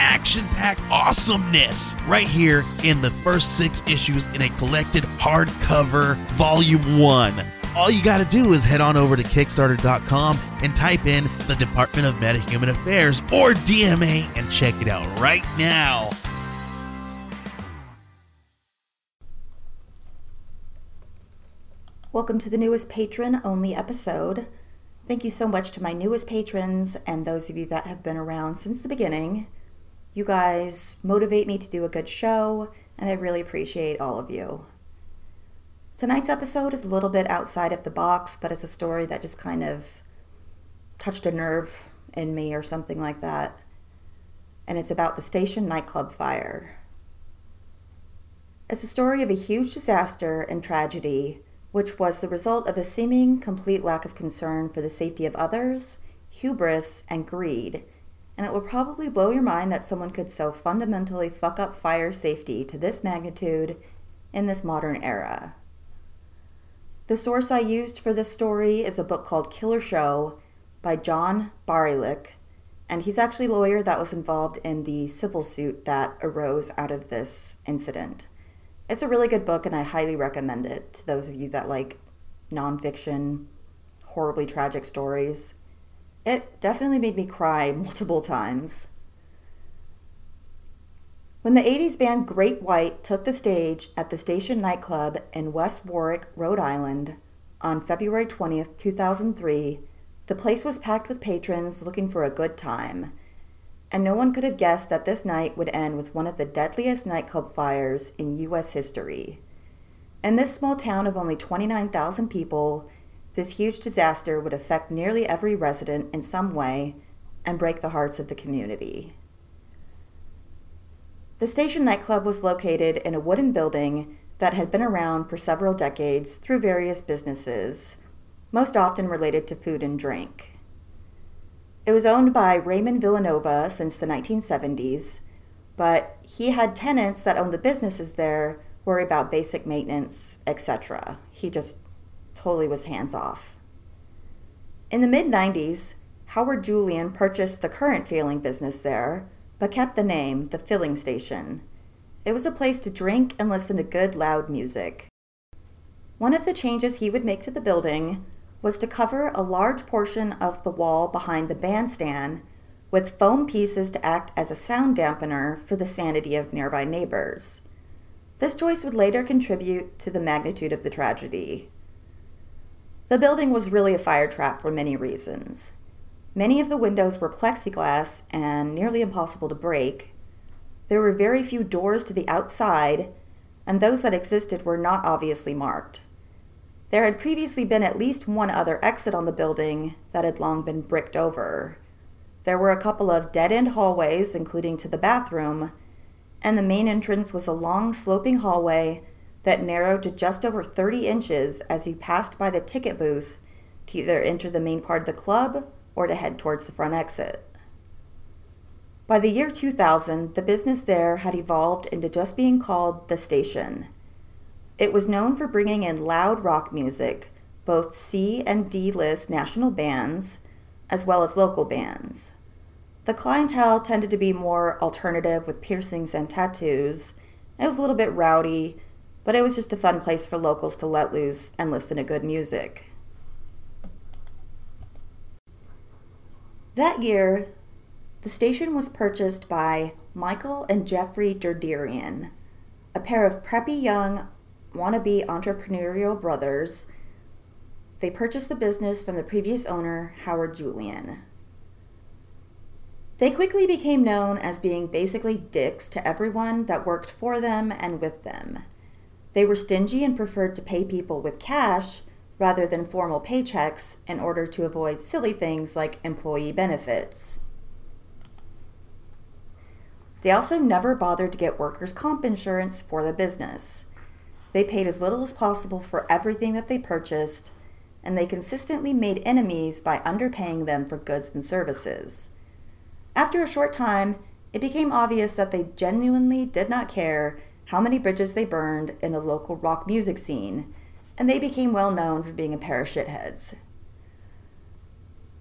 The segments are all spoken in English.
action packed awesomeness right here in the first six issues in a collected hardcover volume one. All you got to do is head on over to Kickstarter.com and type in the Department of Metahuman Affairs or DMA and check it out right now. Welcome to the newest patron only episode. Thank you so much to my newest patrons and those of you that have been around since the beginning. You guys motivate me to do a good show, and I really appreciate all of you. Tonight's episode is a little bit outside of the box, but it's a story that just kind of touched a nerve in me or something like that. And it's about the station nightclub fire. It's a story of a huge disaster and tragedy, which was the result of a seeming complete lack of concern for the safety of others, hubris, and greed and it will probably blow your mind that someone could so fundamentally fuck up fire safety to this magnitude in this modern era. The source I used for this story is a book called Killer Show by John Barylick, and he's actually a lawyer that was involved in the civil suit that arose out of this incident. It's a really good book, and I highly recommend it to those of you that like nonfiction, horribly tragic stories. It definitely made me cry multiple times. When the 80s band Great White took the stage at the Station nightclub in West Warwick, Rhode Island, on February 20th, 2003, the place was packed with patrons looking for a good time. And no one could have guessed that this night would end with one of the deadliest nightclub fires in U.S. history. In this small town of only 29,000 people, this huge disaster would affect nearly every resident in some way and break the hearts of the community. The station nightclub was located in a wooden building that had been around for several decades through various businesses, most often related to food and drink. It was owned by Raymond Villanova since the 1970s, but he had tenants that owned the businesses there worry about basic maintenance, etc. He just totally was hands off. In the mid 90s, Howard Julian purchased the current failing business there, but kept the name the Filling Station. It was a place to drink and listen to good, loud music. One of the changes he would make to the building was to cover a large portion of the wall behind the bandstand with foam pieces to act as a sound dampener for the sanity of nearby neighbors. This choice would later contribute to the magnitude of the tragedy. The building was really a fire trap for many reasons. Many of the windows were plexiglass and nearly impossible to break. There were very few doors to the outside, and those that existed were not obviously marked. There had previously been at least one other exit on the building that had long been bricked over. There were a couple of dead end hallways, including to the bathroom, and the main entrance was a long sloping hallway that narrowed to just over 30 inches as you passed by the ticket booth to either enter the main part of the club or to head towards the front exit. By the year 2000, the business there had evolved into just being called The Station. It was known for bringing in loud rock music, both C and D list national bands, as well as local bands. The clientele tended to be more alternative with piercings and tattoos. It was a little bit rowdy, but it was just a fun place for locals to let loose and listen to good music. That year, the station was purchased by Michael and Jeffrey Derderian, a pair of preppy young wannabe entrepreneurial brothers. They purchased the business from the previous owner, Howard Julian. They quickly became known as being basically dicks to everyone that worked for them and with them. They were stingy and preferred to pay people with cash rather than formal paychecks in order to avoid silly things like employee benefits. They also never bothered to get workers' comp insurance for the business. They paid as little as possible for everything that they purchased, and they consistently made enemies by underpaying them for goods and services. After a short time, it became obvious that they genuinely did not care how many bridges they burned in the local rock music scene, and they became well known for being a pair of shitheads.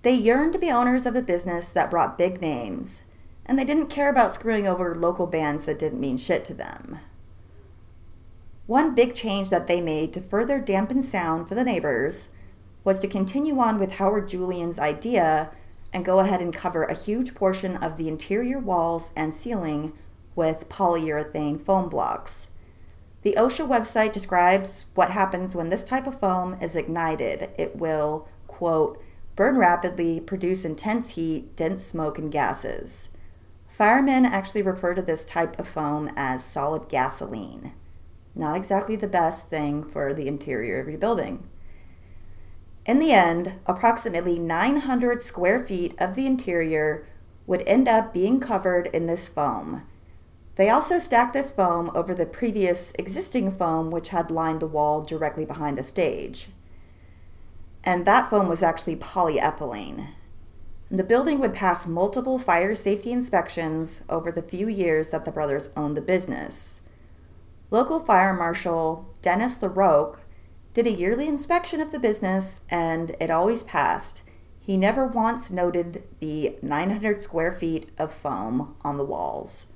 They yearned to be owners of a business that brought big names, and they didn't care about screwing over local bands that didn't mean shit to them. One big change that they made to further dampen sound for the neighbors was to continue on with Howard Julian's idea and go ahead and cover a huge portion of the interior walls and ceiling with polyurethane foam blocks. The OSHA website describes what happens when this type of foam is ignited. It will, quote, burn rapidly, produce intense heat, dense smoke, and gases. Firemen actually refer to this type of foam as solid gasoline. Not exactly the best thing for the interior of your building. In the end, approximately 900 square feet of the interior would end up being covered in this foam. They also stacked this foam over the previous existing foam, which had lined the wall directly behind the stage. And that foam was actually polyethylene. And the building would pass multiple fire safety inspections over the few years that the brothers owned the business. Local fire marshal Denis Larocque did a yearly inspection of the business, and it always passed. He never once noted the 900 square feet of foam on the walls.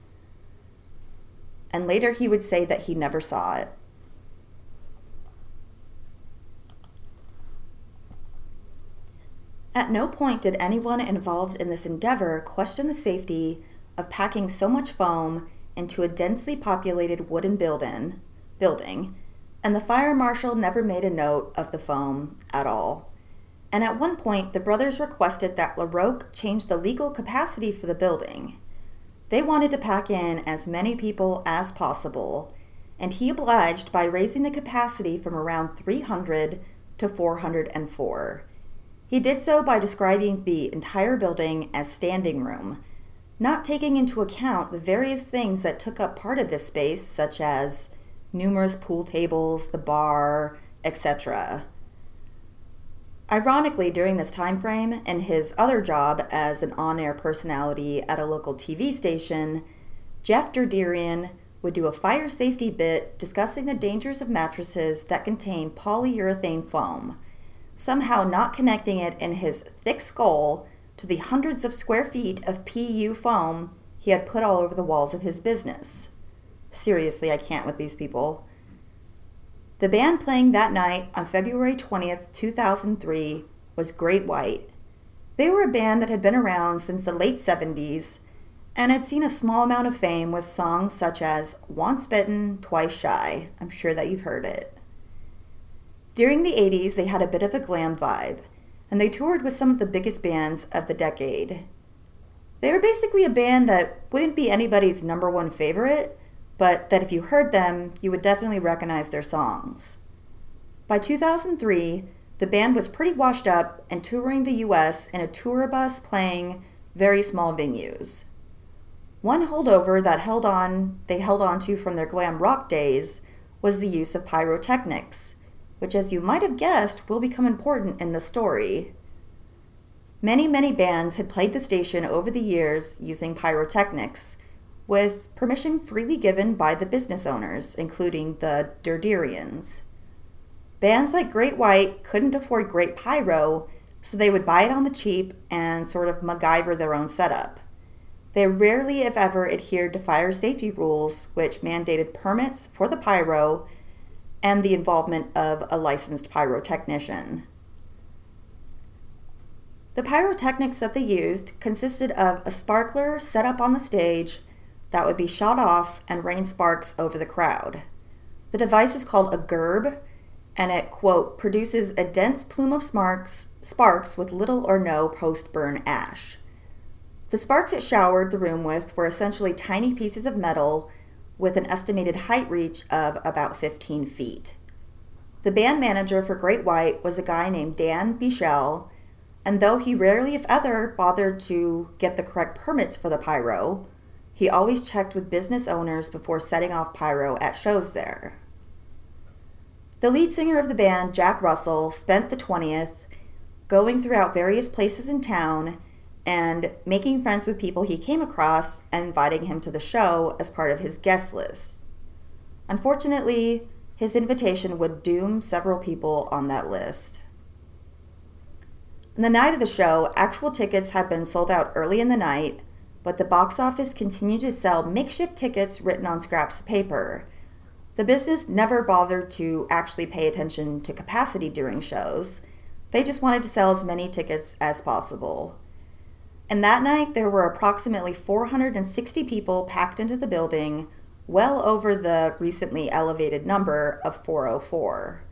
And later he would say that he never saw it. At no point did anyone involved in this endeavor question the safety of packing so much foam into a densely populated wooden building, building and the fire marshal never made a note of the foam at all. And at one point, the brothers requested that Larocque change the legal capacity for the building. They wanted to pack in as many people as possible, and he obliged by raising the capacity from around 300 to 404. He did so by describing the entire building as standing room, not taking into account the various things that took up part of this space, such as numerous pool tables, the bar, etc. Ironically, during this time frame and his other job as an on-air personality at a local TV station, Jeff Derderian would do a fire safety bit discussing the dangers of mattresses that contain polyurethane foam, somehow not connecting it in his thick skull to the hundreds of square feet of PU foam he had put all over the walls of his business. Seriously, I can't with these people. The band playing that night on February 20th, 2003 was Great White. They were a band that had been around since the late 70s and had seen a small amount of fame with songs such as Once Bitten, Twice Shy. I'm sure that you've heard it. During the 80s, they had a bit of a glam vibe, and they toured with some of the biggest bands of the decade. They were basically a band that wouldn't be anybody's number one favorite, but that if you heard them, you would definitely recognize their songs. By 2003, the band was pretty washed up and touring the US in a tour bus playing very small venues. One holdover that held on they held on to from their glam rock days was the use of pyrotechnics, which as you might have guessed will become important in the story. Many, many bands had played the station over the years using pyrotechnics, with permission freely given by the business owners, including the Derderians. Bands like Great White couldn't afford great pyro, so they would buy it on the cheap and sort of MacGyver their own setup. They rarely, if ever, adhered to fire safety rules, which mandated permits for the pyro and the involvement of a licensed pyrotechnician. The pyrotechnics that they used consisted of a sparkler set up on the stage that would be shot off and rain sparks over the crowd. The device is called a gerb, and it, quote, produces a dense plume of sparks, sparks with little or no post burn ash. The sparks it showered the room with were essentially tiny pieces of metal with an estimated height reach of about 15 feet. The band manager for Great White was a guy named Dan Biechele, and though he rarely, if ever, bothered to get the correct permits for the pyro, he always checked with business owners before setting off pyro at shows there. The lead singer of the band, Jack Russell, spent the 20th going throughout various places in town and making friends with people he came across and inviting him to the show as part of his guest list. Unfortunately, his invitation would doom several people on that list. On the night of the show, actual tickets had been sold out early in the night, but the box office continued to sell makeshift tickets written on scraps of paper. The business never bothered to actually pay attention to capacity during shows. They just wanted to sell as many tickets as possible. And that night, there were approximately 460 people packed into the building, well over the recently elevated number of 404.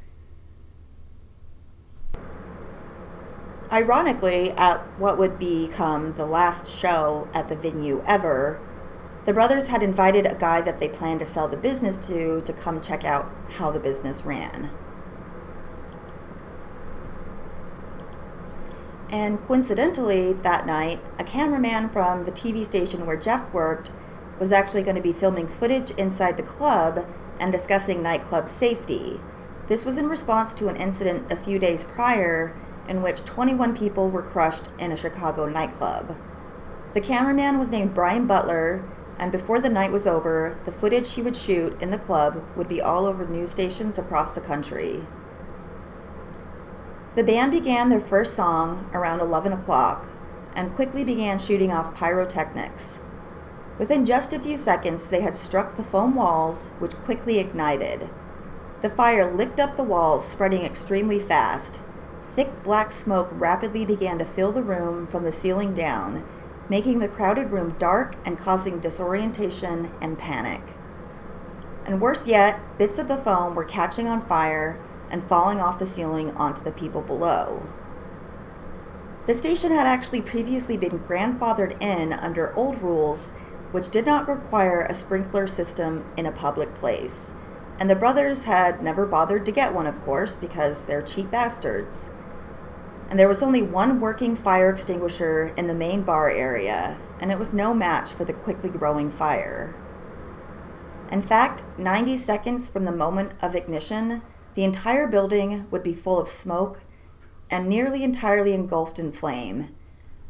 Ironically, at what would become the last show at the venue ever, the brothers had invited a guy that they planned to sell the business to to come check out how the business ran. And coincidentally, that night, a cameraman from the TV station where Jeff worked was actually going to be filming footage inside the club and discussing nightclub safety. This was in response to an incident a few days prior in which 21 people were crushed in a Chicago nightclub. The cameraman was named Brian Butler, and before the night was over, the footage he would shoot in the club would be all over news stations across the country. The band began their first song around 11 o'clock and quickly began shooting off pyrotechnics. Within just a few seconds, they had struck the foam walls, which quickly ignited. The fire licked up the walls, spreading extremely fast, Thick black smoke rapidly began to fill the room from the ceiling down, making the crowded room dark and causing disorientation and panic. And worse yet, bits of the foam were catching on fire and falling off the ceiling onto the people below. The station had actually previously been grandfathered in under old rules, which did not require a sprinkler system in a public place. And the brothers had never bothered to get one, of course, because they're cheap bastards and there was only one working fire extinguisher in the main bar area, and it was no match for the quickly growing fire. In fact, 90 seconds from the moment of ignition, the entire building would be full of smoke and nearly entirely engulfed in flame.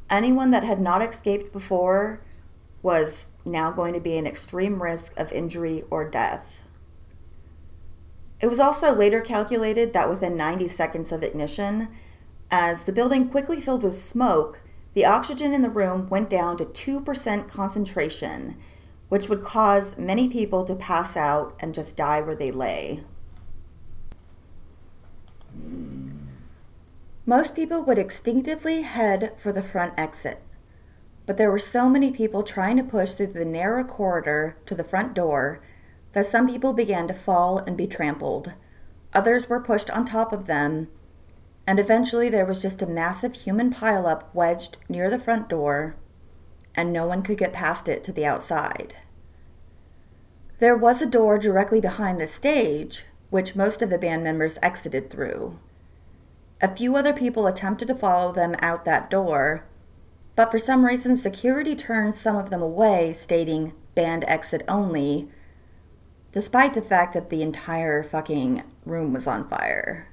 Anyone that had not escaped before was now going to be in extreme risk of injury or death. It was also later calculated that within 90 seconds of ignition, as the building quickly filled with smoke, the oxygen in the room went down to 2% concentration, which would cause many people to pass out and just die where they lay. Most people would instinctively head for the front exit, but there were so many people trying to push through the narrow corridor to the front door that some people began to fall and be trampled. Others were pushed on top of them, and eventually there was just a massive human pileup wedged near the front door, and no one could get past it to the outside. There was a door directly behind the stage, which most of the band members exited through. A few other people attempted to follow them out that door, but for some reason, security turned some of them away, stating band exit only, despite the fact that the entire fucking room was on fire.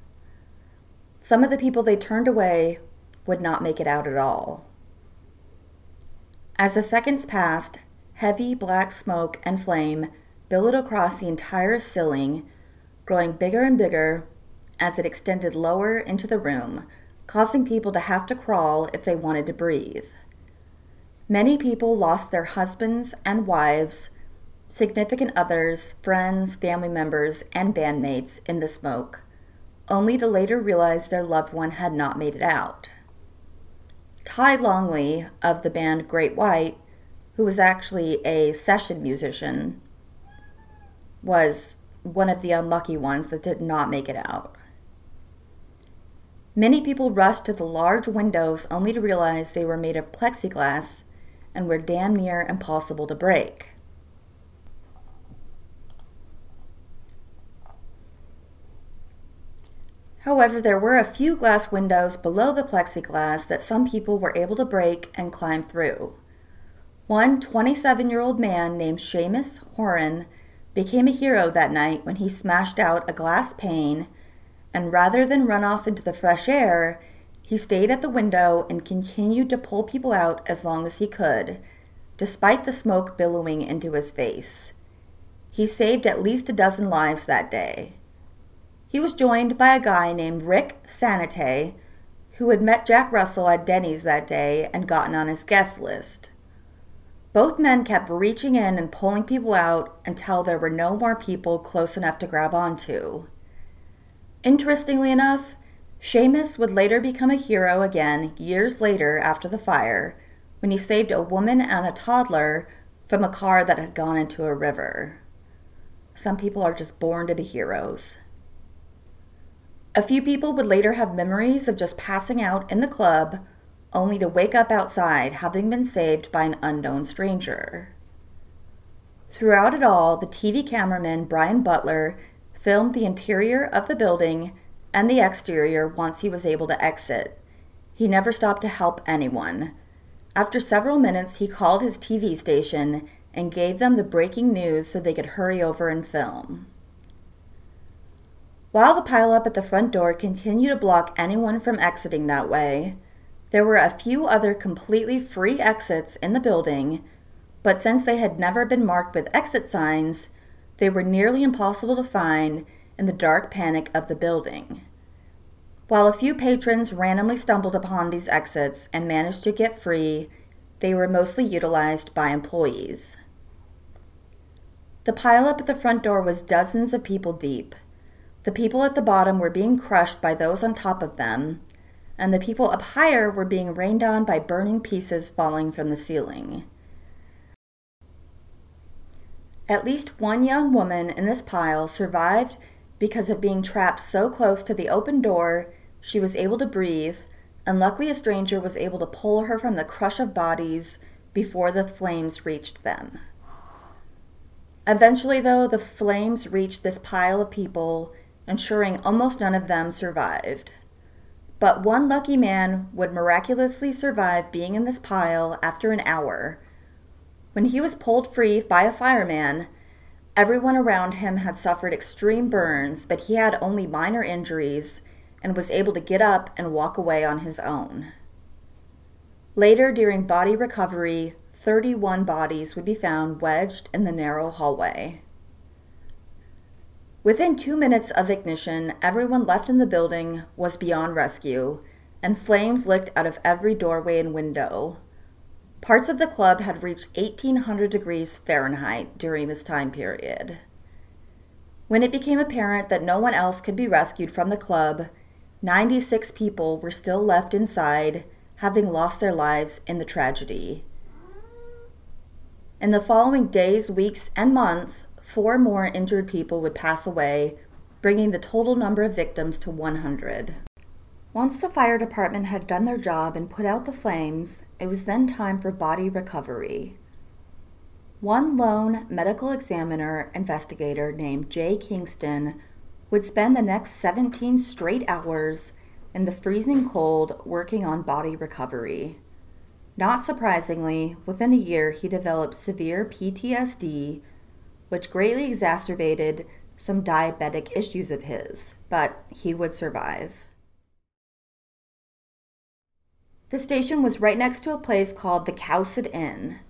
Some of the people they turned away would not make it out at all. As the seconds passed, heavy black smoke and flame billowed across the entire ceiling, growing bigger and bigger as it extended lower into the room, causing people to have to crawl if they wanted to breathe. Many people lost their husbands and wives, significant others, friends, family members, and bandmates in the smoke only to later realize their loved one had not made it out. Ty Longley of the band Great White, who was actually a session musician, was one of the unlucky ones that did not make it out. Many people rushed to the large windows only to realize they were made of plexiglass and were damn near impossible to break. However, there were a few glass windows below the plexiglass that some people were able to break and climb through. One 27 year old man named Seamus Horan became a hero that night when he smashed out a glass pane and rather than run off into the fresh air, he stayed at the window and continued to pull people out as long as he could, despite the smoke billowing into his face. He saved at least a dozen lives that day. He was joined by a guy named Rick Sanate, who had met Jack Russell at Denny's that day and gotten on his guest list. Both men kept reaching in and pulling people out until there were no more people close enough to grab onto. Interestingly enough, Seamus would later become a hero again years later after the fire when he saved a woman and a toddler from a car that had gone into a river. Some people are just born to be heroes. A few people would later have memories of just passing out in the club only to wake up outside having been saved by an unknown stranger. Throughout it all, the TV cameraman Brian Butler filmed the interior of the building and the exterior once he was able to exit. He never stopped to help anyone. After several minutes, he called his TV station and gave them the breaking news so they could hurry over and film. While the pileup at the front door continued to block anyone from exiting that way, there were a few other completely free exits in the building, but since they had never been marked with exit signs, they were nearly impossible to find in the dark panic of the building. While a few patrons randomly stumbled upon these exits and managed to get free, they were mostly utilized by employees. The pileup at the front door was dozens of people deep. The people at the bottom were being crushed by those on top of them, and the people up higher were being rained on by burning pieces falling from the ceiling. At least one young woman in this pile survived because of being trapped so close to the open door she was able to breathe, and luckily a stranger was able to pull her from the crush of bodies before the flames reached them. Eventually, though, the flames reached this pile of people, ensuring almost none of them survived. But one lucky man would miraculously survive being in this pile after an hour. When he was pulled free by a fireman, everyone around him had suffered extreme burns, but he had only minor injuries and was able to get up and walk away on his own. Later, during body recovery, 31 bodies would be found wedged in the narrow hallway. Within two minutes of ignition, everyone left in the building was beyond rescue, and flames licked out of every doorway and window. Parts of the club had reached 1800 degrees Fahrenheit during this time period. When it became apparent that no one else could be rescued from the club, 96 people were still left inside, having lost their lives in the tragedy. In the following days, weeks, and months, four more injured people would pass away, bringing the total number of victims to 100. Once the fire department had done their job and put out the flames, it was then time for body recovery. One lone medical examiner investigator named Jay Kingston would spend the next 17 straight hours in the freezing cold working on body recovery. Not surprisingly, within a year he developed severe PTSD which greatly exacerbated some diabetic issues of his, but he would survive. The station was right next to a place called the Cowesett Inn,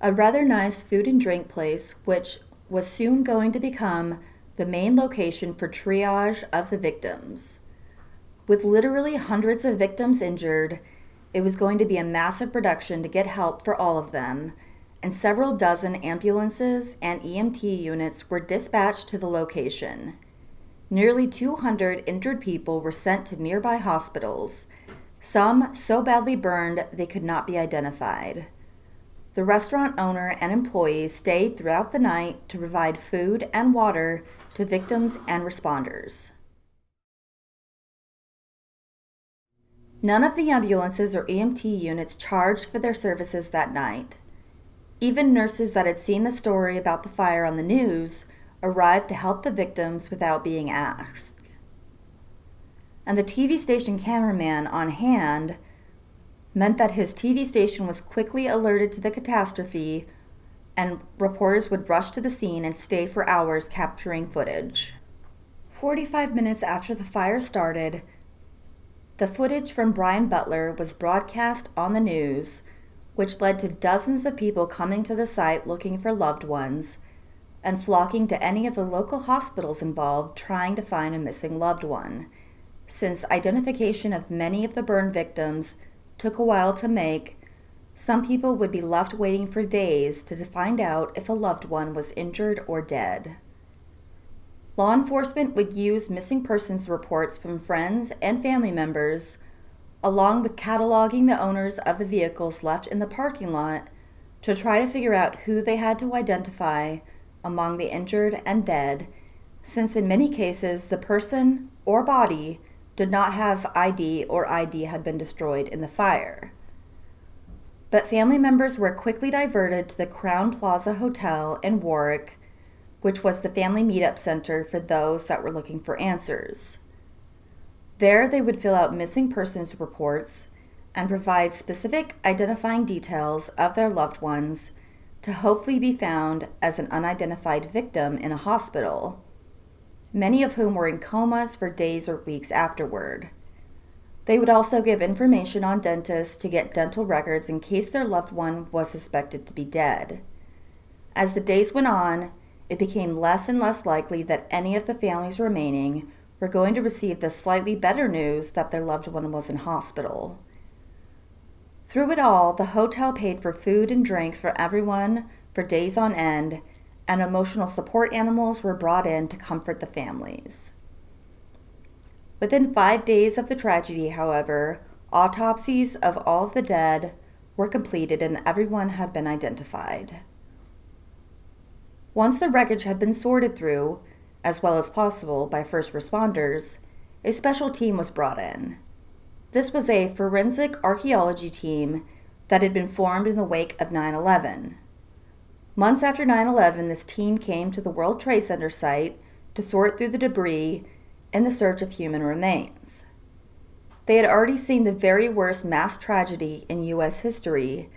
a rather nice food and drink place which was soon going to become the main location for triage of the victims. With literally hundreds of victims injured, it was going to be a massive production to get help for all of them and several dozen ambulances and EMT units were dispatched to the location. Nearly 200 injured people were sent to nearby hospitals, some so badly burned they could not be identified. The restaurant owner and employees stayed throughout the night to provide food and water to victims and responders. None of the ambulances or EMT units charged for their services that night. Even nurses that had seen the story about the fire on the news arrived to help the victims without being asked. And the TV station cameraman on hand meant that his TV station was quickly alerted to the catastrophe, and reporters would rush to the scene and stay for hours capturing footage. 45 minutes after the fire started, the footage from Brian Butler was broadcast on the news, which led to dozens of people coming to the site looking for loved ones and flocking to any of the local hospitals involved trying to find a missing loved one, since identification of many of the burn victims took a while to make, some people would be left waiting for days to find out if a loved one was injured or dead. Law enforcement would use missing persons reports from friends and family members, along with cataloging the owners of the vehicles left in the parking lot, to try to figure out who they had to identify among the injured and dead, since in many cases the person or body did not have ID or ID had been destroyed in the fire. But family members were quickly diverted to the Crowne Plaza Hotel in Warwick, which was the family meetup center for those that were looking for answers. There, they would fill out missing persons reports and provide specific identifying details of their loved ones to hopefully be found as an unidentified victim in a hospital many of whom were in comas for days or weeks afterward. They would also give information on dentists to get dental records in case their loved one was suspected to be dead. As the days went on, it became less and less likely that any of the families remaining were going to receive the slightly better news that their loved one was in hospital. Through it all, the hotel paid for food and drink for everyone for days on end and emotional support animals were brought in to comfort the families. Within five days of the tragedy, however, autopsies of all of the dead were completed and everyone had been identified. Once the wreckage had been sorted through, as well as possible, by first responders, a special team was brought in. This was a forensic archaeology team that had been formed in the wake of 9 11. Months after 9 11, this team came to the World Trade Center site to sort through the debris in the search of human remains. They had already seen the very worst mass tragedy in U.S. history,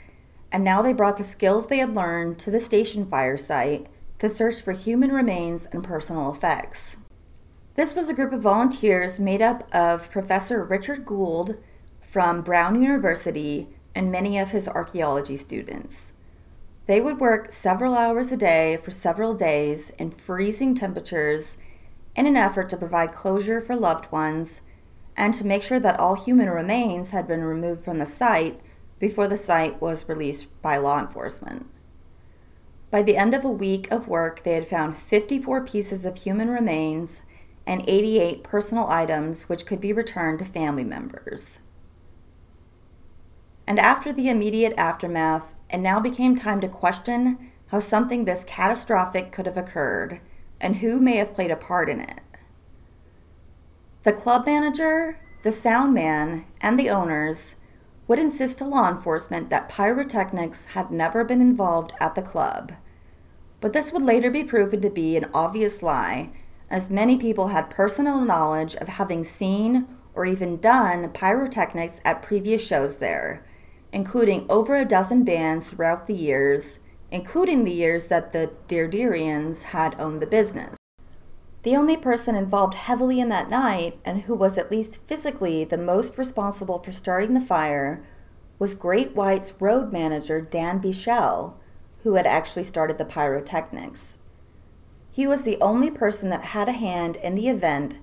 and now they brought the skills they had learned to the station fire site to search for human remains and personal effects. This was a group of volunteers made up of Professor Richard Gould from Brown University and many of his archaeology students. They would work several hours a day for several days in freezing temperatures in an effort to provide closure for loved ones and to make sure that all human remains had been removed from the site before the site was released by law enforcement. By the end of a week of work, they had found 54 pieces of human remains and 88 personal items which could be returned to family members. And after the immediate aftermath, it now became time to question how something this catastrophic could have occurred and who may have played a part in it. The club manager, the sound man, and the owners would insist to law enforcement that pyrotechnics had never been involved at the club. But this would later be proven to be an obvious lie, as many people had personal knowledge of having seen or even done pyrotechnics at previous shows there, including over a dozen bands throughout the years, including the years that the Derderians had owned the business. The only person involved heavily in that night, and who was at least physically the most responsible for starting the fire, was Great White's road manager Dan Biechele, who had actually started the pyrotechnics. He was the only person that had a hand in the event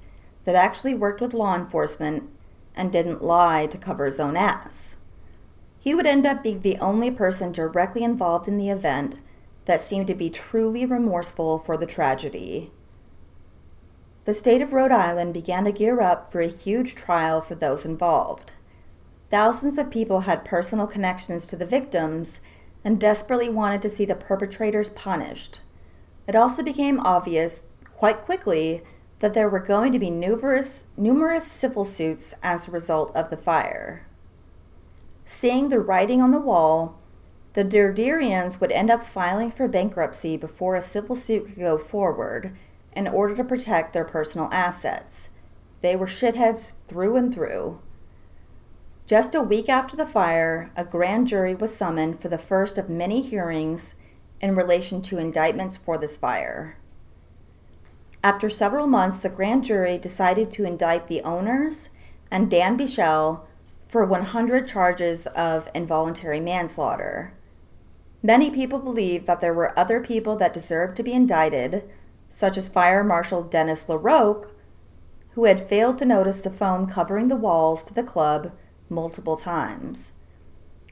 that actually worked with law enforcement and didn't lie to cover his own ass. He would end up being the only person directly involved in the event that seemed to be truly remorseful for the tragedy. The state of Rhode Island began to gear up for a huge trial for those involved. Thousands of people had personal connections to the victims and desperately wanted to see the perpetrators punished. It also became obvious quite quickly that there were going to be numerous, numerous civil suits as a result of the fire. Seeing the writing on the wall, the Derderians would end up filing for bankruptcy before a civil suit could go forward in order to protect their personal assets. They were shitheads through and through. Just a week after the fire, a grand jury was summoned for the first of many hearings in relation to indictments for this fire. After several months, the grand jury decided to indict the owners and Dan Biechele for 100 charges of involuntary manslaughter. Many people believe that there were other people that deserved to be indicted, such as Fire Marshal Denis Larocque, who had failed to notice the foam covering the walls to the club multiple times.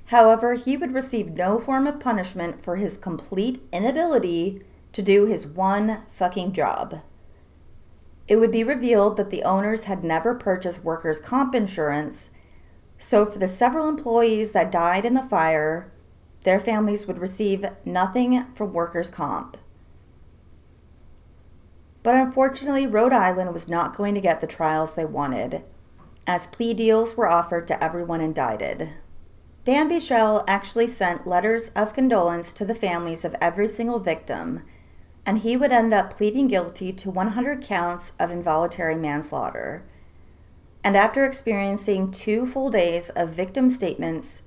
However, he would receive no form of punishment for his complete inability to do his one fucking job. It would be revealed that the owners had never purchased workers' comp insurance, so for the several employees that died in the fire, their families would receive nothing from workers' comp. But unfortunately, Rhode Island was not going to get the trials they wanted, as plea deals were offered to everyone indicted. Dan Biechele actually sent letters of condolence to the families of every single victim, and he would end up pleading guilty to 100 counts of involuntary manslaughter. And after experiencing two full days of victim statements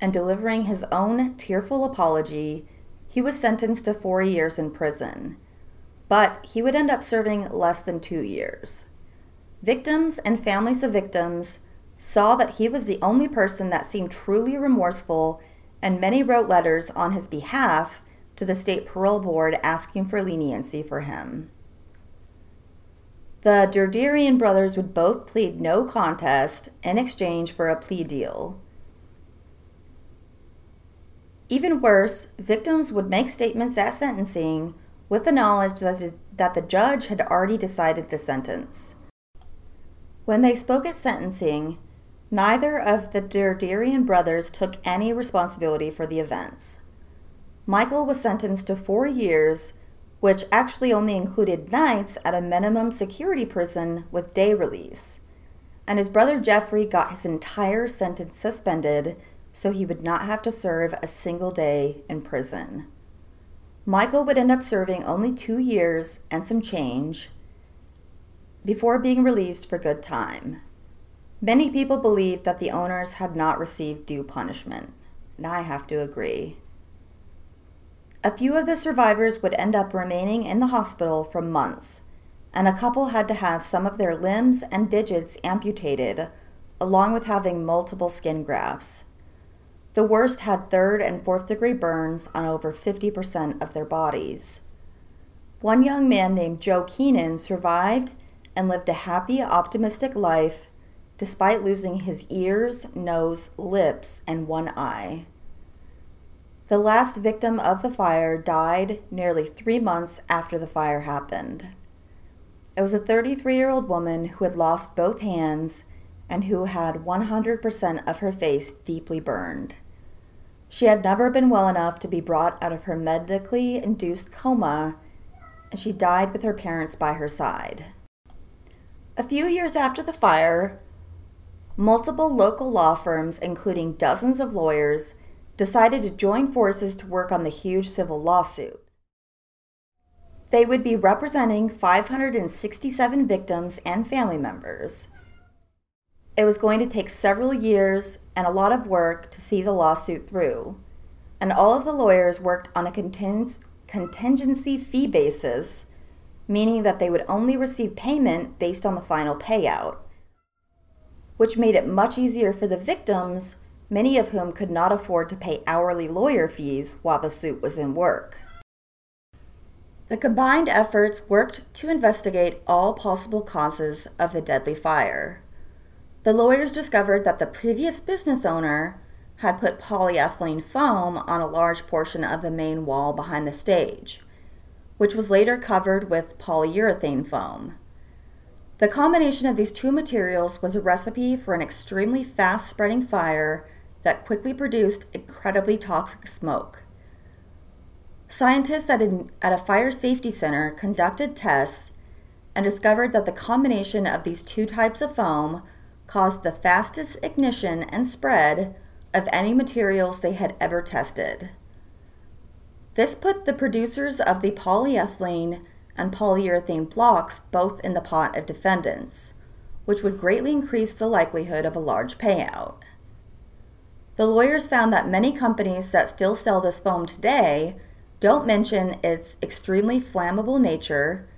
and delivering his own tearful apology, he was sentenced to four years in prison. But he would end up serving less than two years. Victims and families of victims saw that he was the only person that seemed truly remorseful, and many wrote letters on his behalf to the state parole board asking for leniency for him. The Derderian brothers would both plead no contest in exchange for a plea deal. Even worse, victims would make statements at sentencing with the knowledge that the, that the judge had already decided the sentence. When they spoke at sentencing, neither of the Derderian brothers took any responsibility for the events. Michael was sentenced to four years, which actually only included nights at a minimum security prison with day release. And his brother Jeffrey got his entire sentence suspended so he would not have to serve a single day in prison. Michael would end up serving only two years and some change before being released for good time. Many people believe that the owners had not received due punishment, and I have to agree. A few of the survivors would end up remaining in the hospital for months, and a couple had to have some of their limbs and digits amputated, along with having multiple skin grafts. The worst had third and fourth degree burns on over 50% of their bodies. One young man named Joe Kinan survived and lived a happy, optimistic life despite losing his ears, nose, lips, and one eye. The last victim of the fire died nearly three months after the fire happened. It was a 33 year old woman who had lost both hands and who had 100% of her face deeply burned. She had never been well enough to be brought out of her medically induced coma, and she died with her parents by her side. A few years after the fire, multiple local law firms, including dozens of lawyers, decided to join forces to work on the huge civil lawsuit. They would be representing 567 victims and family members. It was going to take several years and a lot of work to see the lawsuit through, and all of the lawyers worked on a contingency fee basis, meaning that they would only receive payment based on the final payout, which made it much easier for the victims, many of whom could not afford to pay hourly lawyer fees while the suit was in work. The combined efforts worked to investigate all possible causes of the deadly fire. The lawyers discovered that the previous business owner had put polyethylene foam on a large portion of the main wall behind the stage, which was later covered with polyurethane foam. The combination of these two materials was a recipe for an extremely fast spreading fire that quickly produced incredibly toxic smoke. Scientists at a, at a fire safety center conducted tests and discovered that the combination of these two types of foam caused the fastest ignition and spread of any materials they had ever tested. This put the producers of the polyethylene and polyurethane blocks both in the pot of defendants, which would greatly increase the likelihood of a large payout. The lawyers found that many companies that still sell this foam today don't mention its extremely flammable nature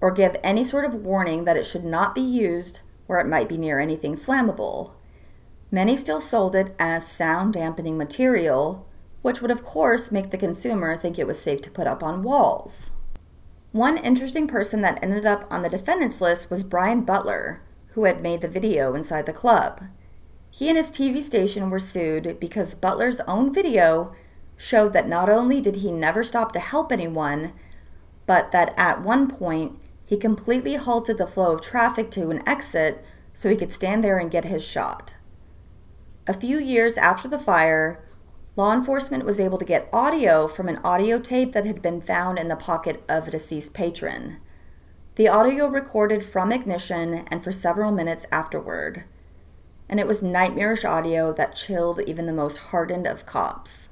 or give any sort of warning that it should not be used where it might be near anything flammable. Many still sold it as sound dampening material, which would, of course, make the consumer think it was safe to put up on walls. One interesting person that ended up on the defendants list was Brian Butler, who had made the video inside the club. He and his TV station were sued because Butler's own video showed that not only did he never stop to help anyone, but that at one point he completely halted the flow of traffic to an exit so he could stand there and get his shot. A few years after the fire, law enforcement was able to get audio from an audio tape that had been found in the pocket of a deceased patron. The audio recorded from ignition and for several minutes afterward, and it was nightmarish audio that chilled even the most hardened of cops.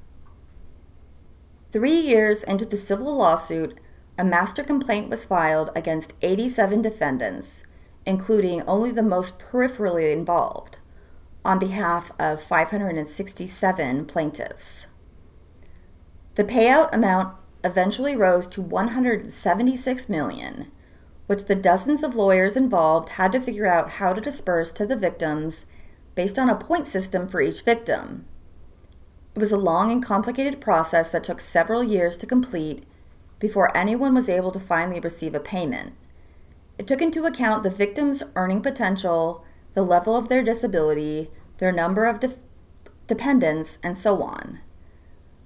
Three years into the civil lawsuit, a master complaint was filed against 87 defendants, including only the most peripherally involved on behalf of 567 plaintiffs. The payout amount eventually rose to 176 million, which the dozens of lawyers involved had to figure out how to disperse to the victims based on a point system for each victim. It was a long and complicated process that took several years to complete before anyone was able to finally receive a payment. It took into account the victim's earning potential the level of their disability, their number of de- dependents, and so on.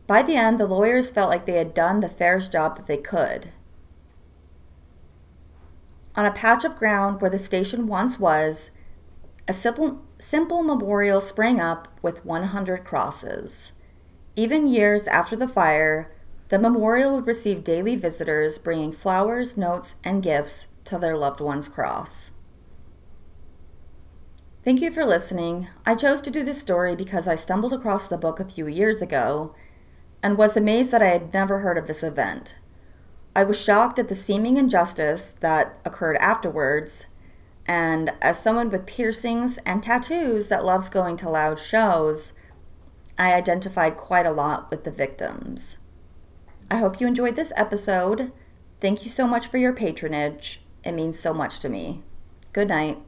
By the end, the lawyers felt like they had done the fairest job that they could. On a patch of ground where the station once was, a simple, simple memorial sprang up with 100 crosses. Even years after the fire, the memorial would receive daily visitors bringing flowers, notes, and gifts to their loved one's cross. Thank you for listening. I chose to do this story because I stumbled across the book a few years ago and was amazed that I had never heard of this event. I was shocked at the seeming injustice that occurred afterwards, and as someone with piercings and tattoos that loves going to loud shows, I identified quite a lot with the victims. I hope you enjoyed this episode. Thank you so much for your patronage. It means so much to me. Good night.